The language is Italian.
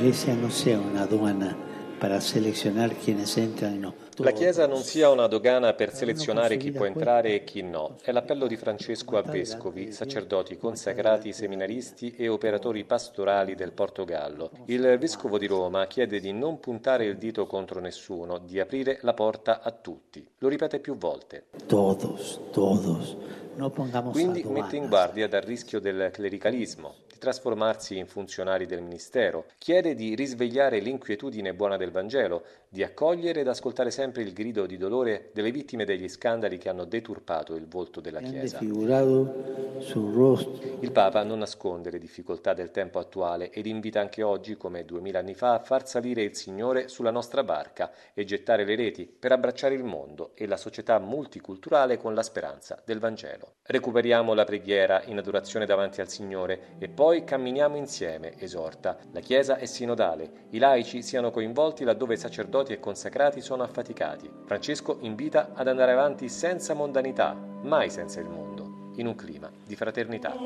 iglesia no sea una aduana para seleccionar quienes entran no. La Chiesa non sia una dogana per selezionare chi può entrare e chi no. È l'appello di Francesco a vescovi, sacerdoti, consacrati, seminaristi e operatori pastorali del Portogallo. Il vescovo di Roma chiede di non puntare il dito contro nessuno, di aprire la porta a tutti. Lo ripete più volte. Todos, todos. Quindi mette in guardia dal rischio del clericalismo, trasformarsi in funzionari del ministero. Chiede di risvegliare l'inquietudine buona del Vangelo, di accogliere ed ascoltare sempre il grido di dolore delle vittime degli scandali che hanno deturpato il volto della Chiesa. Il Papa non nasconde le difficoltà del tempo attuale ed invita anche oggi, come duemila anni fa, a far salire il Signore sulla nostra barca e gettare le reti per abbracciare il mondo e la società multiculturale con la speranza del Vangelo. Recuperiamo la preghiera in adorazione davanti al Signore e poi camminiamo insieme, esorta. La Chiesa è sinodale, i laici siano coinvolti laddove sacerdoti e consacrati sono affaticati. Francesco invita ad andare avanti senza mondanità, mai senza il mondo, in un clima di fraternità.